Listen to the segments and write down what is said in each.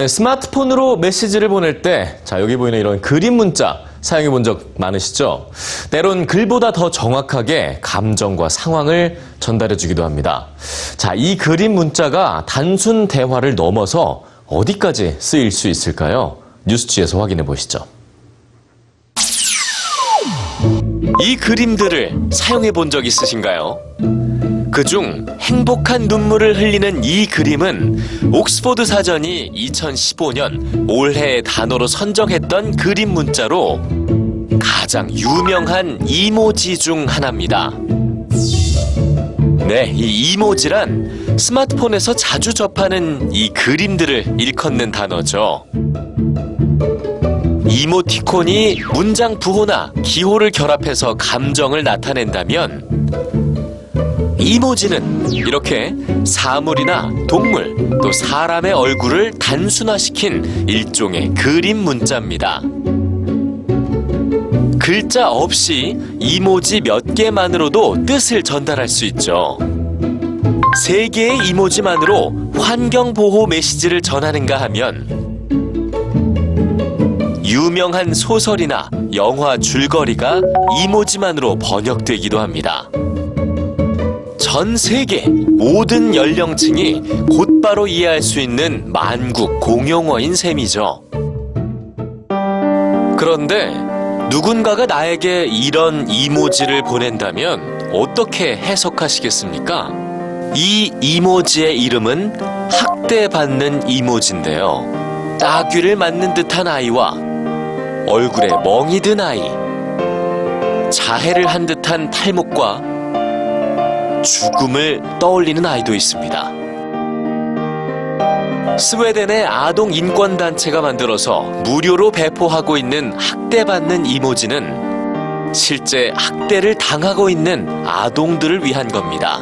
네, 스마트폰으로 메시지를 보낼 때, 자, 여기 보이는 이런 그림 문자 사용해 본 적 많으시죠? 때론 글보다 더 정확하게 감정과 상황을 전달해 주기도 합니다. 자, 이 그림 문자가 단순 대화를 넘어서 어디까지 쓰일 수 있을까요? 뉴스지에서 확인해 보시죠. 이 그림들을 사용해 본 적 있으신가요? 그중 행복한 눈물을 흘리는 이 그림은 옥스포드 사전이 2015년 올해의 단어로 선정했던 그림 문자로 가장 유명한 이모지 중 하나입니다. 네, 이 이모지란 스마트폰에서 자주 접하는 이 그림들을 일컫는 단어죠. 이모티콘이 문장 부호나 기호를 결합해서 감정을 나타낸다면 이모지는 이렇게 사물이나 동물 또 사람의 얼굴을 단순화시킨 일종의 그림 문자입니다. 글자 없이 이모지 몇 개만으로도 뜻을 전달할 수 있죠. 세 개의 이모지만으로 환경 보호 메시지를 전하는가 하면 유명한 소설이나 영화 줄거리가 이모지만으로 번역되기도 합니다. 전 세계 모든 연령층이 곧바로 이해할 수 있는 만국 공용어인 셈이죠. 그런데 누군가가 나에게 이런 이모지를 보낸다면 어떻게 해석하시겠습니까? 이 이모지의 이름은 학대받는 이모지인데요. 따귀를 맞는 듯한 아이와 얼굴에 멍이 든 아이, 자해를 한 듯한 탈목과 죽음을 떠올리는 아이도 있습니다. 스웨덴의 아동 인권 단체가 만들어서 무료로 배포하고 있는 학대받는 이모지는 실제 학대를 당하고 있는 아동들을 위한 겁니다.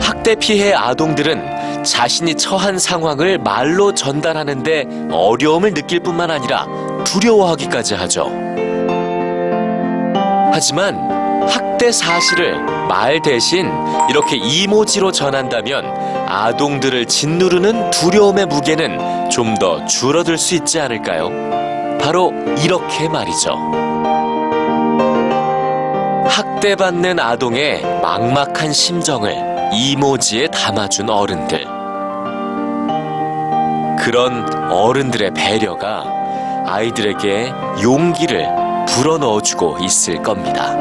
학대 피해 아동들은 자신이 처한 상황을 말로 전달하는데 어려움을 느낄 뿐만 아니라 두려워하기까지 하죠. 하지만 학대 사실을 말 대신 이렇게 이모지로 전한다면 아동들을 짓누르는 두려움의 무게는 좀 더 줄어들 수 있지 않을까요? 바로 이렇게 말이죠. 학대받는 아동의 막막한 심정을 이모지에 담아준 어른들. 그런 어른들의 배려가 아이들에게 용기를 불어넣어주고 있을 겁니다.